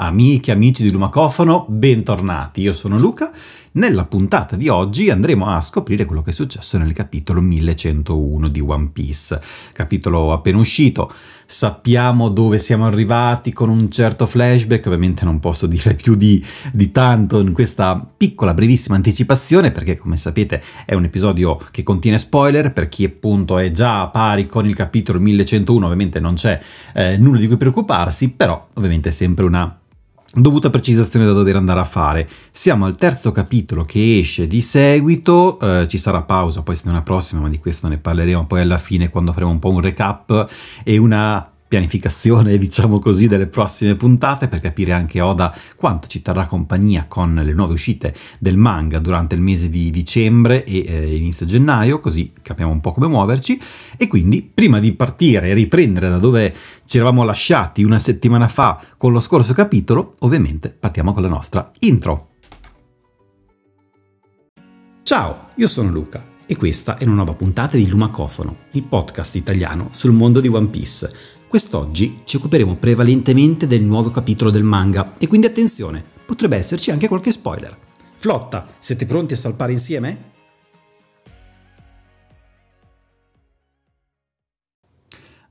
Amiche amici di Lumacofono, bentornati. Io sono Luca. Nella puntata di oggi andremo a scoprire quello che è successo nel capitolo 1101 di One Piece. Capitolo appena uscito. Sappiamo dove siamo arrivati con un certo flashback. Ovviamente non posso dire più di, di tanto in questa piccola, brevissima anticipazione, perché come sapete è un episodio che contiene spoiler. Per chi appunto è già a pari con il capitolo 1101, ovviamente non c'è eh, nulla di cui preoccuparsi, però ovviamente è sempre una dovuta precisazione da dover andare a fare. Siamo al terzo capitolo che esce di seguito, eh, ci sarà pausa poi settimana prossima, ma di questo ne parleremo poi alla fine quando faremo un po' un recap e una pianificazione, diciamo così, delle prossime puntate per capire anche Oda quanto ci terrà compagnia con le nuove uscite del manga durante il mese di dicembre e eh, inizio gennaio, così capiamo un po' come muoverci. E quindi, prima di partire e riprendere da dove ci eravamo lasciati una settimana fa con lo scorso capitolo, ovviamente partiamo con la nostra intro. Ciao, io sono Luca e questa è una nuova puntata di Lumacofono, il podcast italiano sul mondo di One Piece Quest'oggi ci occuperemo prevalentemente del nuovo capitolo del manga e quindi attenzione, potrebbe esserci anche qualche spoiler. Flotta, siete pronti a salpare insieme?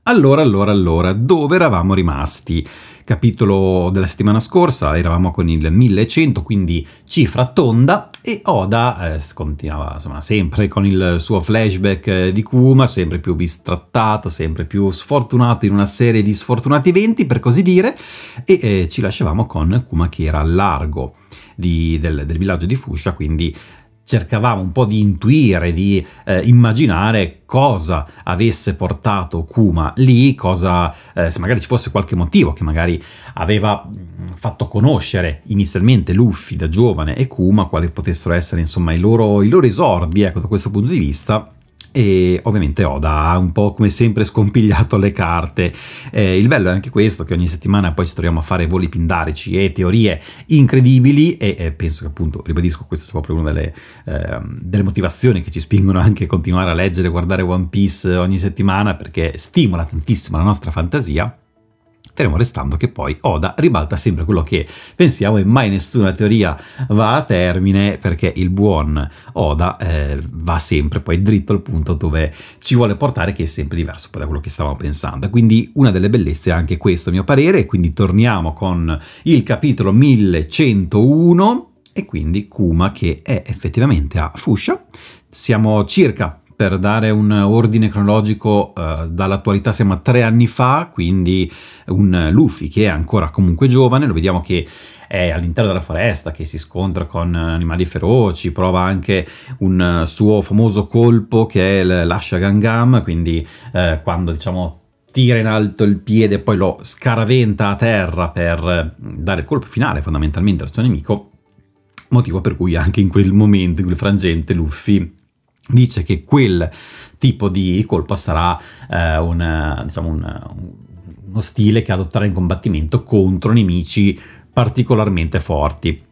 Allora, allora, allora, dove eravamo rimasti? Capitolo della settimana scorsa, eravamo con il 1100, quindi cifra tonda, e Oda eh, continuava insomma, sempre con il suo flashback eh, di Kuma, sempre più bistrattato, sempre più sfortunato in una serie di sfortunati eventi, per così dire, e eh, ci lasciavamo con Kuma che era a largo di, del, del villaggio di Fusha, quindi cercavamo un po' di intuire, di eh, immaginare cosa avesse portato Kuma lì, cosa, eh, se magari ci fosse qualche motivo che magari aveva mm, fatto conoscere inizialmente Luffy da giovane e Kuma, quali potessero essere insomma i loro, i loro esordi, ecco, da questo punto di vista e ovviamente Oda ha un po' come sempre scompigliato le carte. Eh, il bello è anche questo, che ogni settimana poi ci troviamo a fare voli pindarici e teorie incredibili e eh, penso che appunto, ribadisco, questa sia proprio una delle, eh, delle, motivazioni che ci spingono anche a continuare a leggere e guardare One Piece ogni settimana perché stimola tantissimo la nostra fantasia fermo restando che poi Oda ribalta sempre quello che pensiamo e mai nessuna teoria va a termine perché il buon Oda eh, va sempre poi dritto al punto dove ci vuole portare che è sempre diverso poi da quello che stavamo pensando. Quindi una delle bellezze è anche questo a mio parere quindi torniamo con il capitolo 1101 e quindi Kuma che è effettivamente a Fusha. Siamo circa per dare un ordine cronologico uh, dall'attualità siamo a tre anni fa, quindi un Luffy che è ancora comunque giovane, lo vediamo che è all'interno della foresta, che si scontra con animali feroci, prova anche un suo famoso colpo che è l'Asha Gangam, quindi uh, quando diciamo tira in alto il piede e poi lo scaraventa a terra per dare il colpo finale fondamentalmente al suo nemico, motivo per cui anche in quel momento, in quel frangente, Luffy dice che quel tipo di colpo sarà eh, un, diciamo un, uno stile che adotterà in combattimento contro nemici particolarmente forti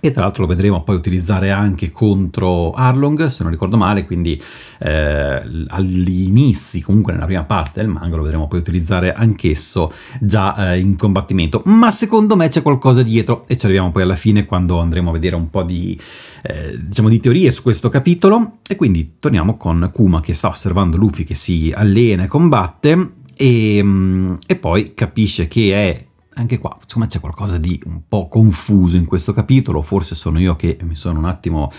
e tra l'altro lo vedremo poi utilizzare anche contro Arlong, se non ricordo male, quindi eh, agli inizi, comunque nella prima parte del manga, lo vedremo poi utilizzare anch'esso già eh, in combattimento, ma secondo me c'è qualcosa dietro e ci arriviamo poi alla fine quando andremo a vedere un po' di, eh, diciamo, di teorie su questo capitolo. E quindi torniamo con Kuma che sta osservando Luffy che si allena e combatte e, mm, e poi capisce che è anche qua, insomma, c'è qualcosa di un po' confuso in questo capitolo, forse sono io che mi sono un attimo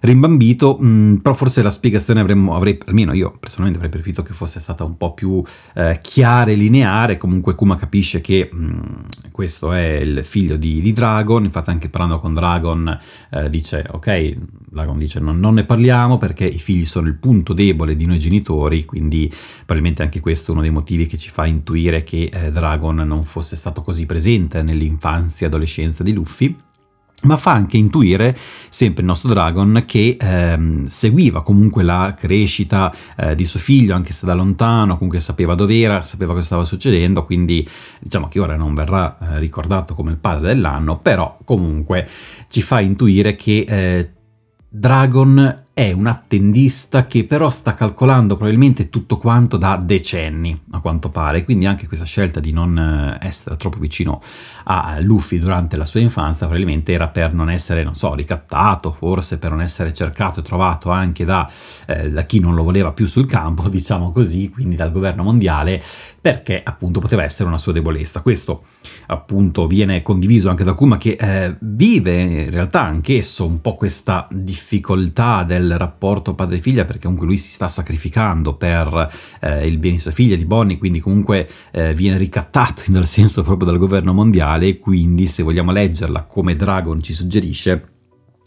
rimbambito, mh, mm, però forse la spiegazione avremmo, avrei, almeno io personalmente avrei preferito che fosse stata un po' più eh, chiara e lineare, comunque Kuma capisce che mh, mm, questo è il figlio di, di, Dragon, infatti anche parlando con Dragon eh, dice ok, Dragon dice non, non, ne parliamo perché i figli sono il punto debole di noi genitori, quindi probabilmente anche questo è uno dei motivi che ci fa intuire che eh, Dragon non fosse stato così presente nell'infanzia e adolescenza di Luffy ma fa anche intuire sempre il nostro Dragon che ehm, seguiva comunque la crescita eh, di suo figlio, anche se da lontano, comunque sapeva dove era, sapeva cosa stava succedendo, quindi diciamo che ora non verrà eh, ricordato come il padre dell'anno, però comunque ci fa intuire che eh, Dragon è un attendista che però sta calcolando probabilmente tutto quanto da decenni, a quanto pare, quindi anche questa scelta di non eh, essere troppo vicino a Luffy durante la sua infanzia probabilmente era per non essere, non so, ricattato, forse per non essere cercato e trovato anche da, eh, da chi non lo voleva più sul campo, diciamo così, quindi dal governo mondiale, perché appunto poteva essere una sua debolezza. Questo appunto viene condiviso anche da Kuma che eh, vive in realtà anch'esso un po' questa difficoltà del rapporto padre-figlia perché comunque lui si sta sacrificando per eh, il bene di sua figlia, di Bonnie, quindi comunque eh, viene ricattato nel senso proprio dal governo mondiale quindi se vogliamo leggerla come Dragon ci suggerisce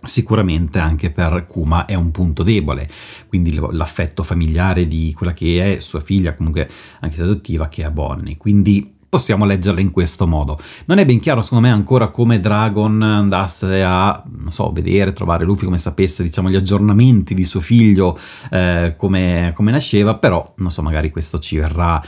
sicuramente anche per Kuma è un punto debole, quindi l'affetto familiare di quella che è sua figlia, comunque anche se adottiva, che è Bonnie. Quindi possiamo leggerla in questo modo. Non è ben chiaro, secondo me, ancora come Dragon andasse a, so, vedere, trovare Luffy, come sapesse, diciamo, gli aggiornamenti di suo figlio, eh, come, come nasceva, però, non so, magari questo ci verrà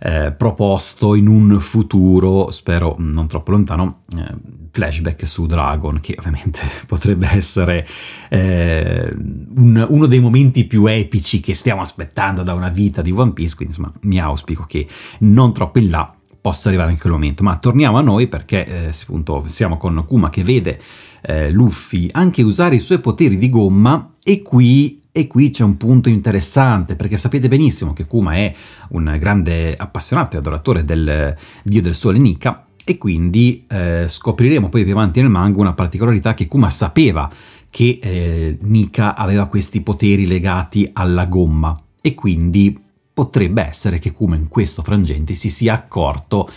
eh, proposto in un futuro, spero non troppo lontano, eh, flashback su Dragon, che ovviamente potrebbe essere eh, un, uno dei momenti più epici che stiamo aspettando da una vita di One Piece, quindi insomma mi auspico che non troppo in là possa arrivare in quel momento. Ma torniamo a noi perché eh, appunto siamo con Kuma che vede eh, Luffy anche usare i suoi poteri di gomma e qui e qui c'è un punto interessante, perché sapete benissimo che Kuma è un grande appassionato e adoratore del dio del sole Nika, e quindi eh, scopriremo poi più avanti nel manga una particolarità che Kuma sapeva che eh, Nika aveva questi poteri legati alla gomma, e quindi potrebbe essere che Kuma in questo frangente si sia accorto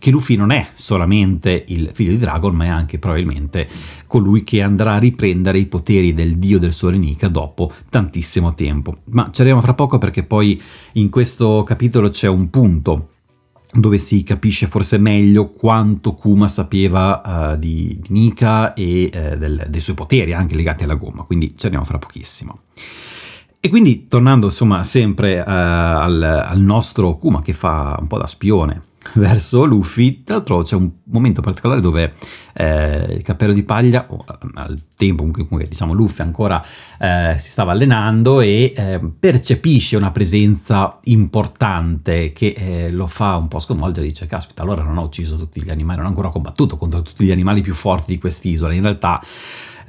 che Luffy non è solamente il figlio di Dragon, ma è anche probabilmente colui che andrà a riprendere i poteri del dio del sole Nika dopo tantissimo tempo. Ma ci arriviamo fra poco perché poi in questo capitolo c'è un punto dove si capisce forse meglio quanto Kuma sapeva uh, di, di, Nika e uh, del, dei suoi poteri anche legati alla gomma, quindi ci arriviamo fra pochissimo. E quindi tornando insomma sempre uh, al, al, nostro Kuma che fa un po' da spione verso Luffy. Tra l'altro c'è un momento particolare dove eh, il cappello di paglia, o al tempo comunque diciamo Luffy ancora eh, si stava allenando e eh, percepisce una presenza importante che eh, lo fa un po' sconvolgere, dice caspita allora non ho ucciso tutti gli animali, non ho ancora combattuto contro tutti gli animali più forti di quest'isola, in realtà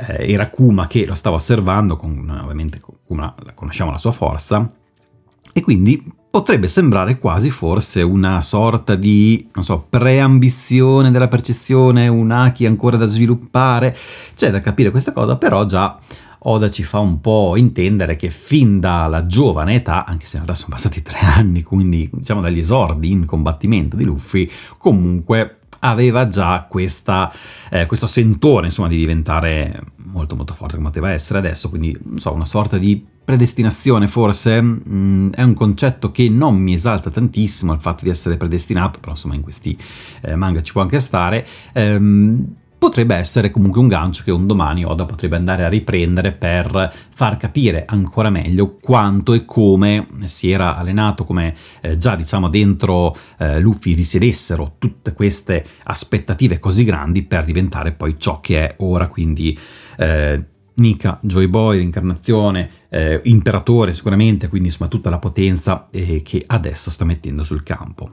eh, era Kuma che lo stava osservando, con, ovviamente Kuma conosciamo la sua forza, e quindi potrebbe sembrare quasi forse una sorta di, non so, preambizione della percezione, un Aki ancora da sviluppare. C'è da capire questa cosa, però già Oda ci fa un po' intendere che fin dalla giovane età, anche se in realtà sono passati tre anni, quindi diciamo dagli esordi in combattimento di Luffy, comunque aveva già questa, eh, questo sentore insomma di diventare molto molto forte come poteva essere adesso, quindi so, una sorta di predestinazione forse mh, mm, è un concetto che non mi esalta tantissimo il fatto di essere predestinato, però insomma in questi eh, manga ci può anche stare. Ehm, potrebbe essere comunque un gancio che un domani Oda potrebbe andare a riprendere per far capire ancora meglio quanto e come si era allenato, come eh, già diciamo dentro eh, Luffy risiedessero tutte queste aspettative così grandi per diventare poi ciò che è ora, quindi eh, Nika, Joy Boy, l'incarnazione, eh, imperatore sicuramente, quindi insomma tutta la potenza eh, che adesso sta mettendo sul campo.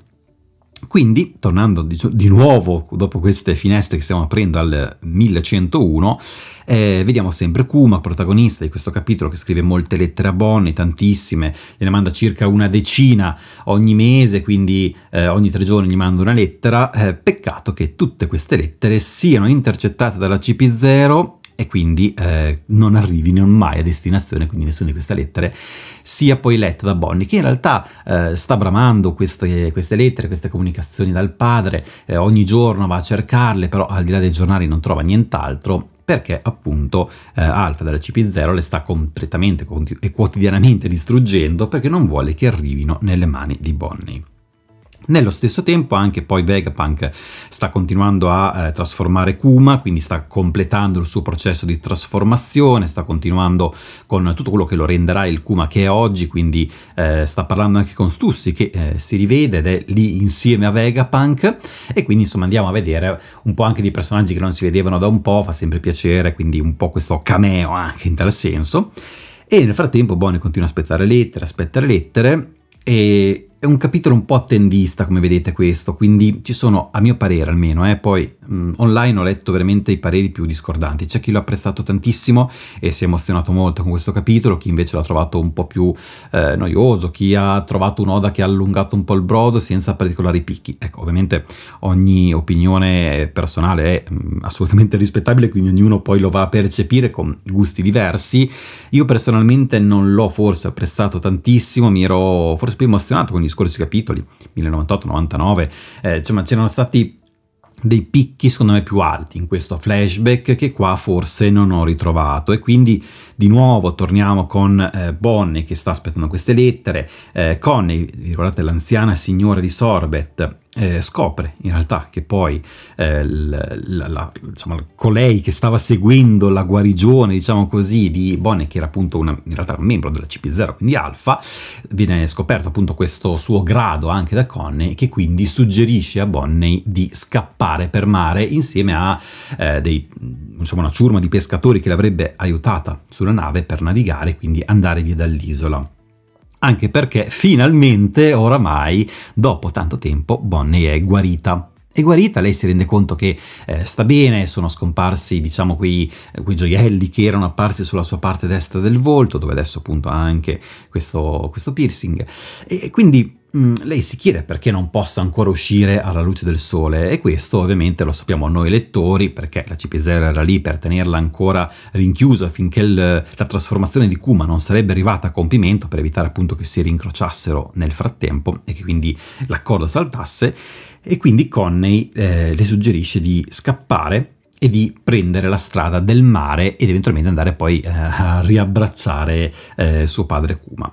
Quindi, tornando di, di, nuovo dopo queste finestre che stiamo aprendo al 1101, eh, vediamo sempre Kuma, protagonista di questo capitolo, che scrive molte lettere a Bonnie, tantissime, gliene manda circa una decina ogni mese, quindi eh, ogni tre giorni gli manda una lettera. Eh, peccato che tutte queste lettere siano intercettate dalla CP0 e quindi eh, non arrivino mai a destinazione, quindi nessuna di queste lettere sia poi letta da Bonnie, che in realtà eh, sta bramando queste, queste, lettere, queste comunicazioni dal padre, eh, ogni giorno va a cercarle, però al di là dei giornali non trova nient'altro, perché appunto eh, Alfa della CP0 le sta completamente e quotidianamente distruggendo perché non vuole che arrivino nelle mani di Bonnie. Nello stesso tempo anche poi Vegapunk sta continuando a eh, trasformare Kuma, quindi sta completando il suo processo di trasformazione, sta continuando con tutto quello che lo renderà il Kuma che è oggi, quindi eh, sta parlando anche con Stussi che eh, si rivede ed è lì insieme a Vegapunk e quindi insomma andiamo a vedere un po' anche di personaggi che non si vedevano da un po', fa sempre piacere, quindi un po' questo cameo anche in tal senso. E nel frattempo Bonnie continua a aspettare lettere, aspettare lettere e è un capitolo un po' attendista, come vedete questo, quindi ci sono, a mio parere almeno, eh, poi mh, online ho letto veramente i pareri più discordanti. C'è chi l'ha apprezzato tantissimo e si è emozionato molto con questo capitolo, chi invece l'ha trovato un po' più eh, noioso, chi ha trovato un'oda che ha allungato un po' il brodo senza particolari picchi. Ecco, ovviamente ogni opinione personale è mh, assolutamente rispettabile, quindi ognuno poi lo va a percepire con gusti diversi. Io personalmente non l'ho forse apprezzato tantissimo, mi ero forse più emozionato con gli scorsi capitoli, 1098-99, eh, insomma c'erano stati dei picchi secondo me più alti in questo flashback che qua forse non ho ritrovato. E quindi di nuovo torniamo con eh, Bonnie che sta aspettando queste lettere, eh, Connie, l'anziana signora di Sorbet, eh, scopre in realtà che poi eh, la, la, insomma, colei che stava seguendo la guarigione, diciamo così, di Bonnie, che era appunto una, in realtà un membro della CP0, quindi Alfa, viene scoperto appunto questo suo grado anche da Connie, che quindi suggerisce a Bonnie di scappare per mare insieme a eh, dei, insomma, una ciurma di pescatori che l'avrebbe aiutata sulla nave per navigare, quindi andare via dall'isola anche perché finalmente, oramai, dopo tanto tempo, Bonnie è guarita. E guarita lei si rende conto che eh, sta bene, sono scomparsi diciamo quei, quei, gioielli che erano apparsi sulla sua parte destra del volto, dove adesso appunto ha anche questo, questo piercing. E quindi mm, lei si chiede perché non possa ancora uscire alla luce del sole e questo ovviamente lo sappiamo noi lettori perché la CP0 era lì per tenerla ancora rinchiusa finché il, la trasformazione di Kuma non sarebbe arrivata a compimento per evitare appunto che si rincrociassero nel frattempo e che quindi l'accordo saltasse e quindi Conney eh, le suggerisce di scappare e di prendere la strada del mare ed eventualmente andare poi eh, a riabbracciare eh, suo padre Kuma.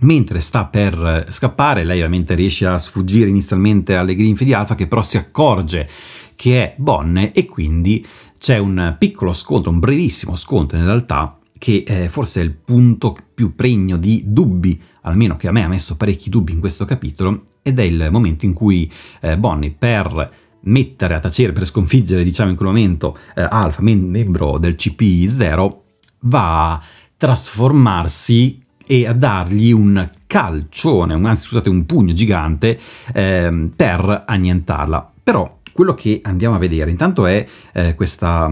Mentre sta per scappare, lei ovviamente riesce a sfuggire inizialmente alle grinfie di Alfa, che però si accorge che è Bonne e quindi c'è un piccolo scontro, un brevissimo scontro in realtà, che è forse il punto più pregno di dubbi, almeno che a me ha messo parecchi dubbi in questo capitolo, ed è il momento in cui eh, Bonnie per mettere a tacere, per sconfiggere diciamo in quel momento eh, Alpha, membro del CP0, va a trasformarsi e a dargli un calcione, anzi scusate un pugno gigante eh, per annientarla. Però quello che andiamo a vedere intanto è eh, questa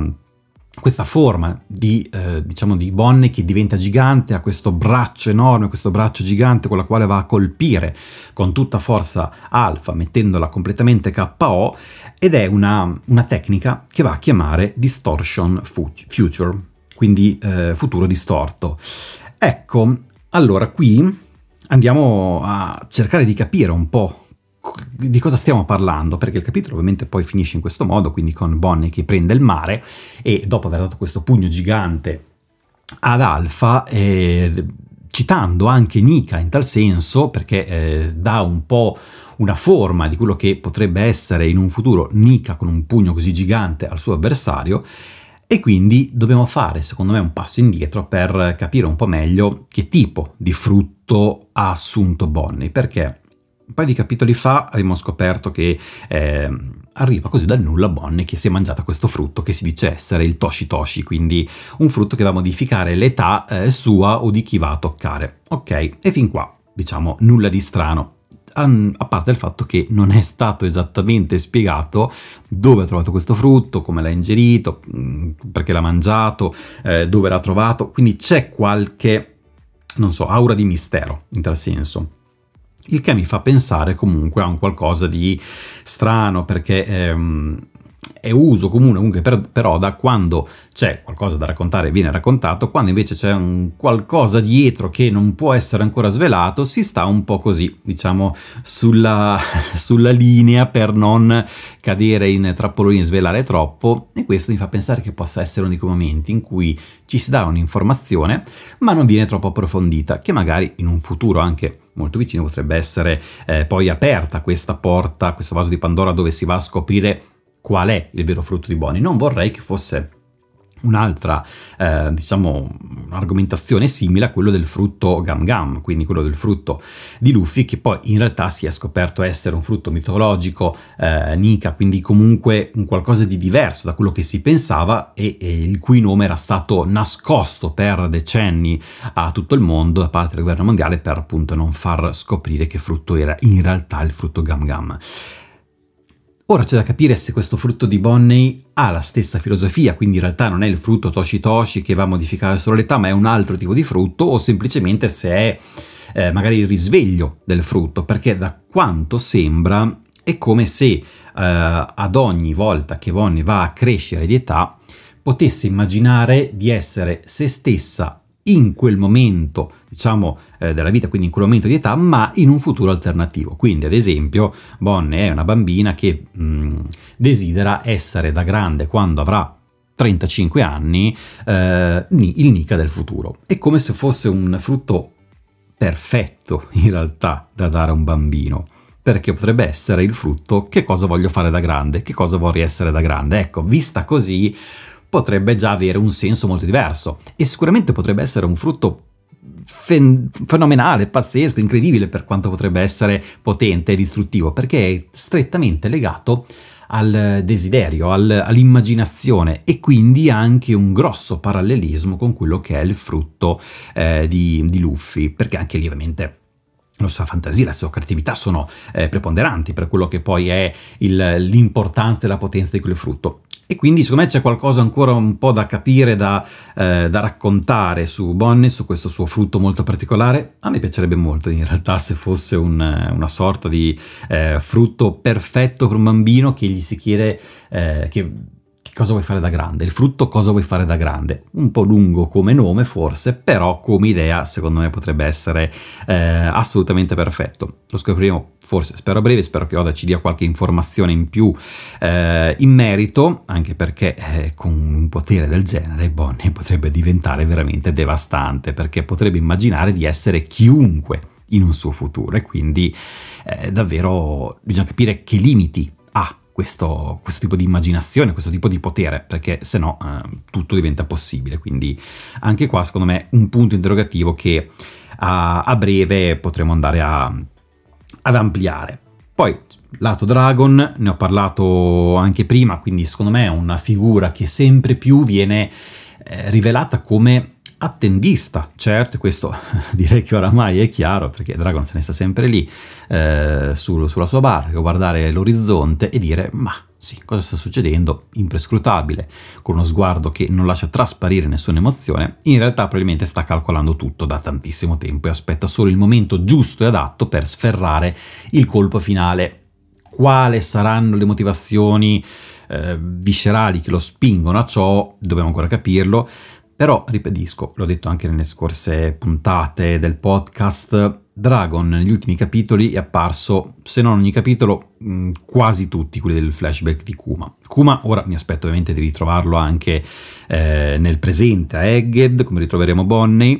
questa forma di, eh, diciamo di Bonnie che diventa gigante, ha questo braccio enorme, questo braccio gigante con la quale va a colpire con tutta forza Alpha, mettendola completamente KO, ed è una, una tecnica che va a chiamare Distortion Future, quindi eh, futuro distorto. Ecco, allora qui andiamo a cercare di capire un po' di cosa stiamo parlando, perché il capitolo ovviamente poi finisce in questo modo, quindi con Bonnie che prende il mare e dopo aver dato questo pugno gigante ad Alfa, eh, citando anche Nika in tal senso, perché eh, dà un po' una forma di quello che potrebbe essere in un futuro Nika con un pugno così gigante al suo avversario, e quindi dobbiamo fare, secondo me, un passo indietro per capire un po' meglio che tipo di frutto ha assunto Bonnie, perché un paio di capitoli fa abbiamo scoperto che eh, arriva così dal nulla Bonnie che si è mangiata questo frutto che si dice essere il Toshi Toshi, quindi un frutto che va a modificare l'età eh, sua o di chi va a toccare. Ok, e fin qua, diciamo, nulla di strano. A parte il fatto che non è stato esattamente spiegato dove ha trovato questo frutto, come l'ha ingerito, mm, perché l'ha mangiato, eh, dove l'ha trovato, quindi c'è qualche, non so, aura di mistero in tal senso. Il che mi fa pensare comunque a un qualcosa di strano perché ehm, è uso comune comunque per, però da quando c'è qualcosa da raccontare viene raccontato, quando invece c'è un qualcosa dietro che non può essere ancora svelato, si sta un po' così, diciamo, sulla, sulla linea per non cadere in trappoloni e svelare troppo e questo mi fa pensare che possa essere uno di quei momenti in cui ci si dà un'informazione ma non viene troppo approfondita, che magari in un futuro anche molto vicino potrebbe essere eh, poi aperta questa porta, questo vaso di Pandora dove si va a scoprire qual è il vero frutto di Bonnie. Non vorrei che fosse un'altra, eh, diciamo, un'argomentazione simile a quello del frutto Gam Gam, quindi quello del frutto di Luffy, che poi in realtà si è scoperto essere un frutto mitologico, eh, Nika, quindi comunque un qualcosa di diverso da quello che si pensava e, e, il cui nome era stato nascosto per decenni a tutto il mondo da parte del governo mondiale per appunto non far scoprire che frutto era in realtà il frutto Gam Gam. Ora c'è da capire se questo frutto di Bonney ha la stessa filosofia, quindi in realtà non è il frutto Toshi Toshi che va a modificare solo l'età, ma è un altro tipo di frutto, o semplicemente se è eh, magari il risveglio del frutto, perché da quanto sembra è come se eh, ad ogni volta che Bonney va a crescere di età potesse immaginare di essere se stessa in quel momento, diciamo, eh, della vita, quindi in quel momento di età, ma in un futuro alternativo. Quindi, ad esempio, Bonne è una bambina che mh, desidera essere da grande quando avrà 35 anni eh, il Nika del futuro. È come se fosse un frutto perfetto, in realtà, da dare a un bambino perché potrebbe essere il frutto che cosa voglio fare da grande, che cosa vorrei essere da grande. Ecco, vista così, potrebbe già avere un senso molto diverso e sicuramente potrebbe essere un frutto fen- fenomenale, pazzesco, incredibile per quanto potrebbe essere potente e distruttivo, perché è strettamente legato al desiderio, al, all'immaginazione e quindi anche un grosso parallelismo con quello che è il frutto eh, di, di Luffy, perché anche lì ovviamente la sua fantasia, la sua creatività sono eh, preponderanti per quello che poi è il, l'importanza e la potenza di quel frutto. E quindi secondo me c'è qualcosa ancora un po' da capire, da, eh, da, raccontare su Bonnie, su questo suo frutto molto particolare. A me piacerebbe molto in realtà se fosse un, una sorta di eh, frutto perfetto per un bambino che gli si chiede, eh, che cosa vuoi fare da grande, il frutto cosa vuoi fare da grande. Un po' lungo come nome forse, però come idea secondo me potrebbe essere eh, assolutamente perfetto. Lo scopriremo forse, spero a breve, spero che Oda ci dia qualche informazione in più eh, in merito, anche perché eh, con un potere del genere Bonnie potrebbe diventare veramente devastante, perché potrebbe immaginare di essere chiunque in un suo futuro e quindi eh, davvero bisogna capire che limiti ha questo, questo, tipo di immaginazione, questo tipo di potere, perché se no eh, tutto diventa possibile. Quindi anche qua, secondo me, un punto interrogativo che a, a breve potremo andare a, ad ampliare. Poi, lato Dragon, ne ho parlato anche prima, quindi secondo me è una figura che sempre più viene eh, rivelata come attendista, certo, questo direi che oramai è chiaro perché Dragon se ne sta sempre lì eh, sul, sulla sua barca, guardare l'orizzonte e dire ma sì, cosa sta succedendo? Imprescrutabile, con uno sguardo che non lascia trasparire nessuna emozione, in realtà probabilmente sta calcolando tutto da tantissimo tempo e aspetta solo il momento giusto e adatto per sferrare il colpo finale. Quali saranno le motivazioni eh, viscerali che lo spingono a ciò? Dobbiamo ancora capirlo però, ripetisco, l'ho detto anche nelle scorse puntate del podcast, Dragon negli ultimi capitoli è apparso, se non ogni capitolo, quasi tutti quelli del flashback di Kuma. Kuma ora mi aspetto ovviamente di ritrovarlo anche eh, nel presente a Egghead, come ritroveremo Bonnie,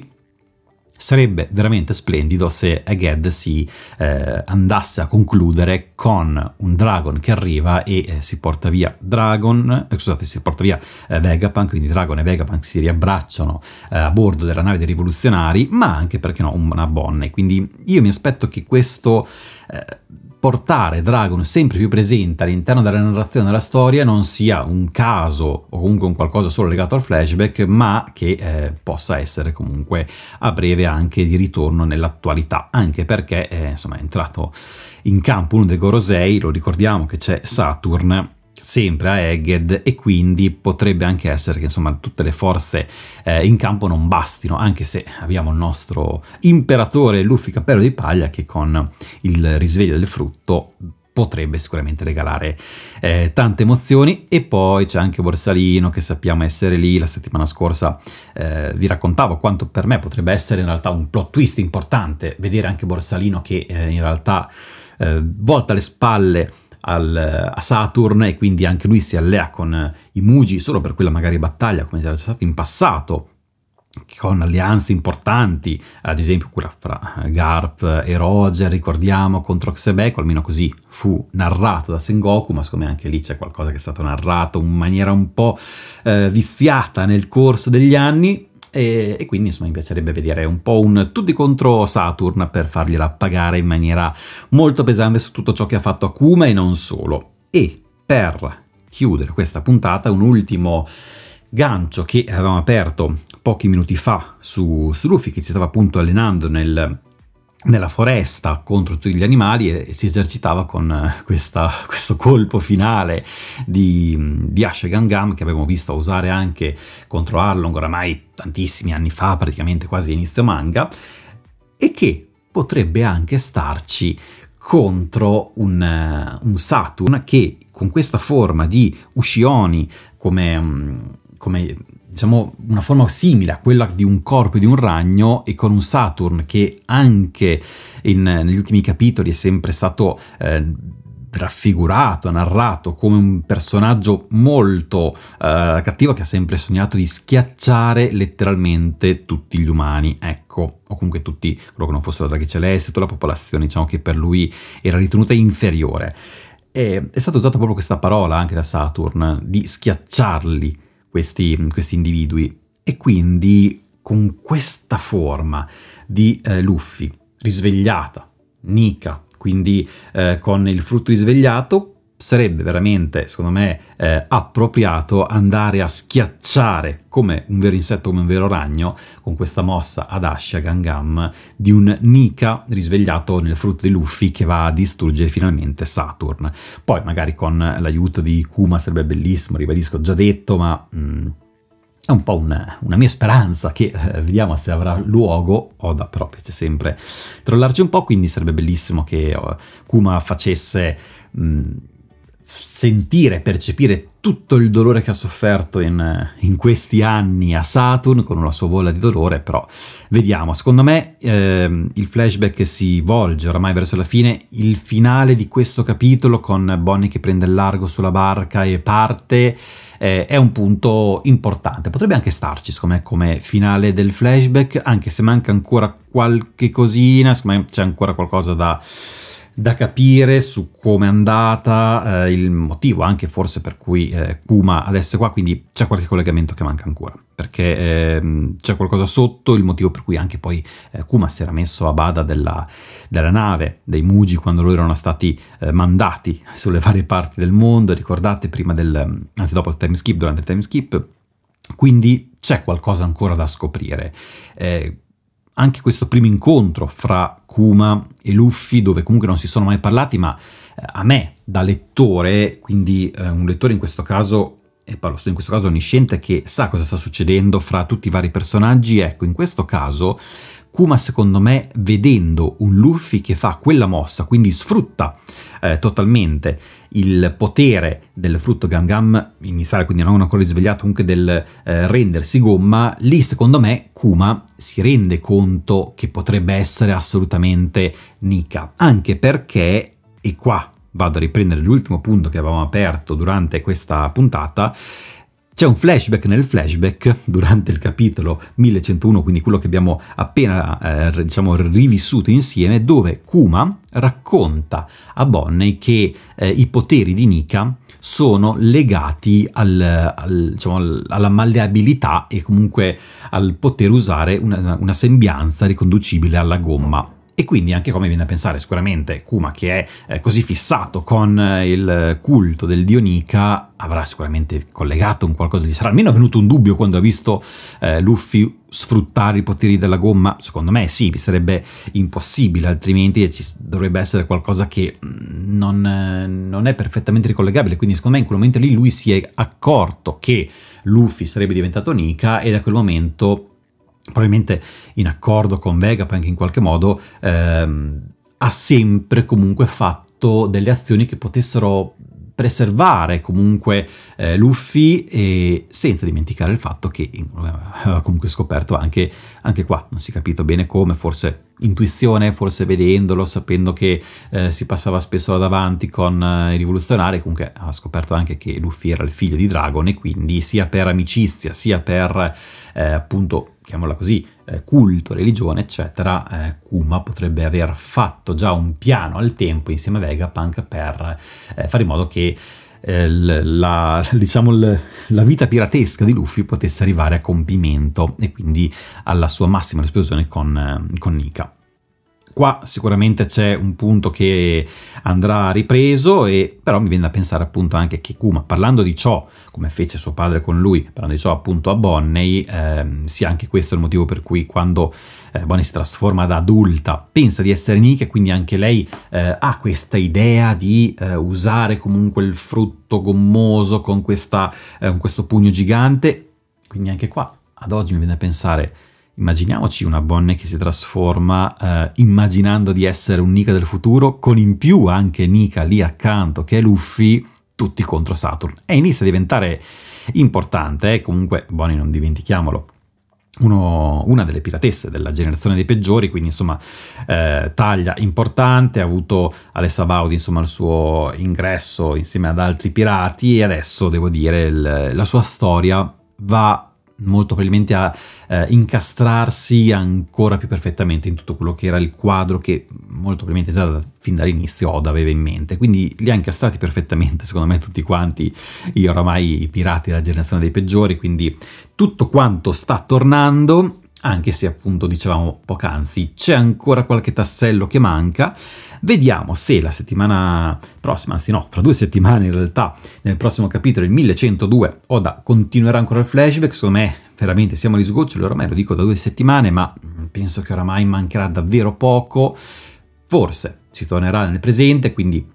Sarebbe veramente splendido se Egghead si eh, andasse a concludere con un Dragon che arriva e eh, si porta via Dragon, eh, scusate, si porta via eh, Vegapunk, quindi Dragon e Vegapunk si riabbracciano eh, a bordo della nave dei rivoluzionari, ma anche perché no, una Bonnie. Quindi io mi aspetto che questo eh, portare Dragon sempre più presente all'interno della narrazione della storia non sia un caso o comunque un qualcosa solo legato al flashback, ma che eh, possa essere comunque a breve anche di ritorno nell'attualità, anche perché eh, insomma è entrato in campo uno dei Gorosei, lo ricordiamo che c'è Saturn sempre a Egged e quindi potrebbe anche essere che insomma tutte le forze eh, in campo non bastino, anche se abbiamo il nostro imperatore Luffy Cappello di Paglia che con il risveglio del frutto potrebbe sicuramente regalare eh, tante emozioni. E poi c'è anche Borsalino che sappiamo essere lì. La settimana scorsa eh, vi raccontavo quanto per me potrebbe essere in realtà un plot twist importante vedere anche Borsalino che eh, in realtà eh, volta le spalle al, a Saturn e quindi anche lui si allea con i Mugi solo per quella magari battaglia come era stato in passato con alleanze importanti, ad esempio quella fra Garp e Roger, ricordiamo, contro Xebek, almeno così fu narrato da Sengoku, ma secondo me anche lì c'è qualcosa che è stato narrato in maniera un po' eh, viziata nel corso degli anni, e, e, quindi insomma mi piacerebbe vedere un po' un tutti contro Saturn per fargliela pagare in maniera molto pesante su tutto ciò che ha fatto Akuma e non solo. E per chiudere questa puntata un ultimo gancio che avevamo aperto pochi minuti fa su, su Luffy che si stava appunto allenando nel, nella foresta contro tutti gli animali e, si esercitava con questa, questo colpo finale di, di Ashegangam che abbiamo visto usare anche contro Arlong oramai tantissimi anni fa, praticamente quasi inizio manga, e che potrebbe anche starci contro un, un Saturn che con questa forma di Ushioni come, come diciamo, una forma simile a quella di un corpo di un ragno e con un Saturn che anche in, negli ultimi capitoli è sempre stato eh, raffigurato, narrato come un personaggio molto eh, cattivo che ha sempre sognato di schiacciare letteralmente tutti gli umani, ecco, o comunque tutti coloro che non fossero draghi celesti, tutta la popolazione, diciamo che per lui era ritenuta inferiore. E è stata usata proprio questa parola anche da Saturn, di schiacciarli questi, questi individui. E quindi con questa forma di eh, Luffy risvegliata, Nika, quindi eh, con il frutto risvegliato, sarebbe veramente, secondo me, eh, appropriato andare a schiacciare come un vero insetto, come un vero ragno, con questa mossa ad Asha Gangam di un Nika risvegliato nel frutto di Luffy che va a distruggere finalmente Saturn. Poi magari con l'aiuto di Kuma sarebbe bellissimo, ribadisco, già detto, ma... Mm, è un po' una, una mia speranza che eh, vediamo se avrà luogo. Oda però piace sempre trollarci un po', quindi sarebbe bellissimo che uh, Kuma facesse mh, mm, sentire, percepire tutto il dolore che ha sofferto in, in, questi anni a Saturn con una sua bolla di dolore, però vediamo. Secondo me eh, il flashback si volge oramai verso la fine, il finale di questo capitolo con Bonnie che prende il largo sulla barca e parte eh, è un punto importante. Potrebbe anche starci, secondo me, come finale del flashback, anche se manca ancora qualche cosina, secondo me c'è ancora qualcosa da da capire su come è andata, eh, il motivo anche forse per cui eh, Kuma adesso è qua, quindi c'è qualche collegamento che manca ancora, perché eh, c'è qualcosa sotto, il motivo per cui anche poi eh, Kuma si era messo a bada della, della nave, dei Muji, quando loro erano stati eh, mandati sulle varie parti del mondo, ricordate prima del, anzi dopo il time skip, durante il time skip, quindi c'è qualcosa ancora da scoprire. Eh, anche questo primo incontro fra Kuma e Luffy, dove comunque non si sono mai parlati, ma eh, a me, da lettore, quindi eh, un lettore in questo caso, e parlo in questo caso onnisciente, che sa cosa sta succedendo fra tutti i vari personaggi, ecco, in questo caso Kuma secondo me vedendo un Luffy che fa quella mossa, quindi sfrutta eh, totalmente il potere del frutto Gangam iniziale, quindi non ancora risvegliato, comunque del eh, rendersi gomma, lì secondo me Kuma si rende conto che potrebbe essere assolutamente Nika, anche perché, e qua vado a riprendere l'ultimo punto che avevamo aperto durante questa puntata, c'è un flashback nel flashback durante il capitolo 1101, quindi quello che abbiamo appena eh, diciamo, rivissuto insieme, dove Kuma racconta a Bonnie che eh, i poteri di Nika sono legati al, al, diciamo, alla malleabilità e comunque al poter usare una, una sembianza riconducibile alla gomma e quindi anche come viene a pensare sicuramente Kuma che è eh, così fissato con eh, il culto del dio Nika avrà sicuramente collegato un qualcosa di sarà almeno venuto un dubbio quando ha visto eh, Luffy sfruttare i poteri della gomma. Secondo me sì sarebbe impossibile altrimenti ci dovrebbe essere qualcosa che mm, non, eh, non è perfettamente ricollegabile. Quindi secondo me in quel momento lì lui si è accorto che Luffy sarebbe diventato Nika e da quel momento probabilmente in accordo con Vega, poi anche in qualche modo, ehm, ha sempre comunque fatto delle azioni che potessero preservare comunque eh, Luffy e senza dimenticare il fatto che aveva comunque scoperto anche, anche qua, non si è capito bene come, forse intuizione, forse vedendolo, sapendo che eh, si passava spesso là davanti con eh, i rivoluzionari, comunque ha scoperto anche che Luffy era il figlio di Dragon e quindi sia per amicizia sia per eh, appunto chiamiamola così, eh, culto, religione, eccetera, eh, Kuma potrebbe aver fatto già un piano al tempo insieme a Vegapunk per eh, fare in modo che eh, la, diciamo, la, vita piratesca di Luffy potesse arrivare a compimento e quindi alla sua massima esplosione con, eh, con Nika. Qua sicuramente c'è un punto che andrà ripreso, e, però mi viene da pensare appunto anche che Kuma, parlando di ciò, come fece suo padre con lui, parlando di ciò appunto a Bonney, ehm, sia anche questo il motivo per cui quando eh, Bonnie si trasforma da adulta, pensa di essere Nick e quindi anche lei eh, ha questa idea di eh, usare comunque il frutto gommoso con, questa, eh, con questo pugno gigante, quindi anche qua ad oggi mi viene da pensare Immaginiamoci una Bonnie che si trasforma eh, immaginando di essere un Nika del futuro, con in più anche Nika lì accanto che è Luffy, tutti contro Saturn. E inizia a diventare importante, eh? comunque Bonnie non dimentichiamolo, uno, una delle piratesse della generazione dei peggiori, quindi insomma eh, taglia importante, ha avuto Alessa Baudi insomma il suo ingresso insieme ad altri pirati e adesso devo dire il, la sua storia va molto probabilmente a eh, incastrarsi ancora più perfettamente in tutto quello che era il quadro che molto probabilmente già da, fin dall'inizio Oda aveva in mente. Quindi li ha incastrati perfettamente, secondo me, tutti quanti, io oramai i pirati della generazione dei peggiori, quindi tutto quanto sta tornando anche se appunto dicevamo poc'anzi c'è ancora qualche tassello che manca. Vediamo se la settimana prossima, anzi no, fra due settimane in realtà, nel prossimo capitolo, il 1102, Oda continuerà ancora il flashback, secondo me veramente siamo agli sgoccioli, oramai lo dico da due settimane, ma penso che oramai mancherà davvero poco, forse si tornerà nel presente, quindi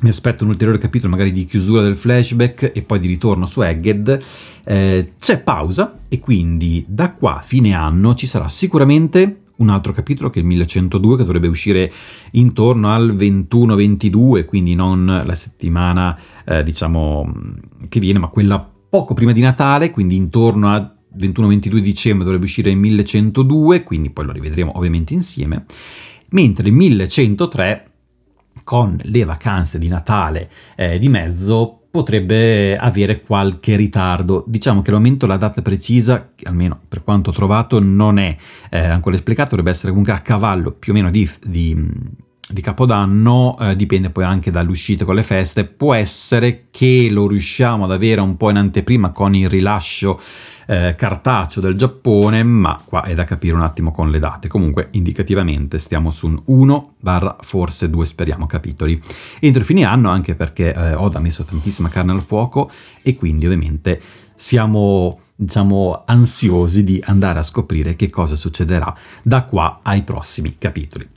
mi aspetto un ulteriore capitolo magari di chiusura del flashback e poi di ritorno su Egged. Eh, c'è pausa e quindi da qua a fine anno ci sarà sicuramente un altro capitolo che è il 1102 che dovrebbe uscire intorno al 21-22, quindi non la settimana eh, diciamo che viene, ma quella poco prima di Natale, quindi intorno a 21-22 dicembre dovrebbe uscire il 1102, quindi poi lo rivedremo ovviamente insieme, mentre il 1103 con le vacanze di Natale eh, di mezzo potrebbe avere qualche ritardo. Diciamo che al momento la data precisa, almeno per quanto ho trovato, non è eh, ancora esplicata, dovrebbe essere comunque a cavallo più o meno di, di, di Capodanno, eh, dipende poi anche dall'uscita con le feste. Può essere che lo riusciamo ad avere un po' in anteprima con il rilascio eh, cartaceo del Giappone, ma qua è da capire un attimo con le date. Comunque, indicativamente stiamo su un 1 barra forse 2, speriamo, capitoli. Entro fine anno, anche perché eh, Oda ha messo tantissima carne al fuoco e quindi ovviamente siamo diciamo ansiosi di andare a scoprire che cosa succederà da qua ai prossimi capitoli.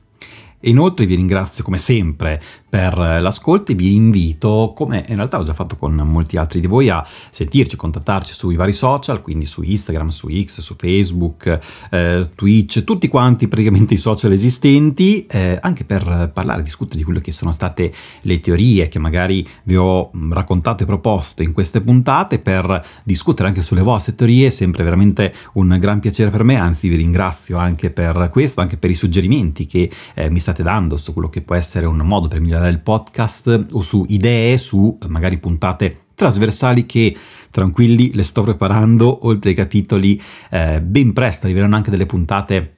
E inoltre vi ringrazio come sempre per l'ascolto e vi invito, come in realtà ho già fatto con molti altri di voi, a sentirci, contattarci sui vari social, quindi su Instagram, su X, su Facebook, eh, Twitch, tutti quanti praticamente i social esistenti, eh, anche per parlare, discutere di quelle che sono state le teorie che magari vi ho mm, raccontato e proposto in queste puntate, per discutere anche sulle vostre teorie, sempre veramente un gran piacere per me, anzi vi ringrazio anche per questo, anche per i suggerimenti che eh, mi state dando su quello che può essere un modo per migliorare il podcast o su idee, su magari puntate trasversali che tranquilli le sto preparando oltre ai capitoli eh, ben presto arriveranno anche delle puntate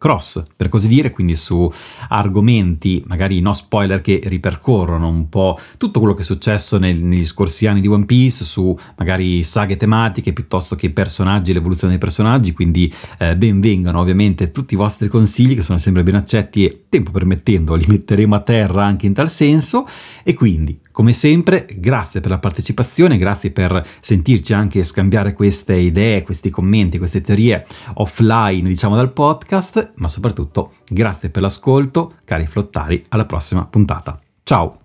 cross, per così dire, quindi su argomenti, magari no spoiler, che ripercorrono un po' tutto quello che è successo nel, negli scorsi anni di One Piece, su magari saghe tematiche piuttosto che personaggi, l'evoluzione dei personaggi, quindi eh, ben vengano ovviamente tutti i vostri consigli che sono sempre ben accetti e tempo permettendo li metteremo a terra anche in tal senso. E quindi come sempre, grazie per la partecipazione, grazie per sentirci anche scambiare queste idee, questi commenti, queste teorie offline, diciamo, dal podcast, ma soprattutto grazie per l'ascolto, cari flottari, alla prossima puntata. Ciao!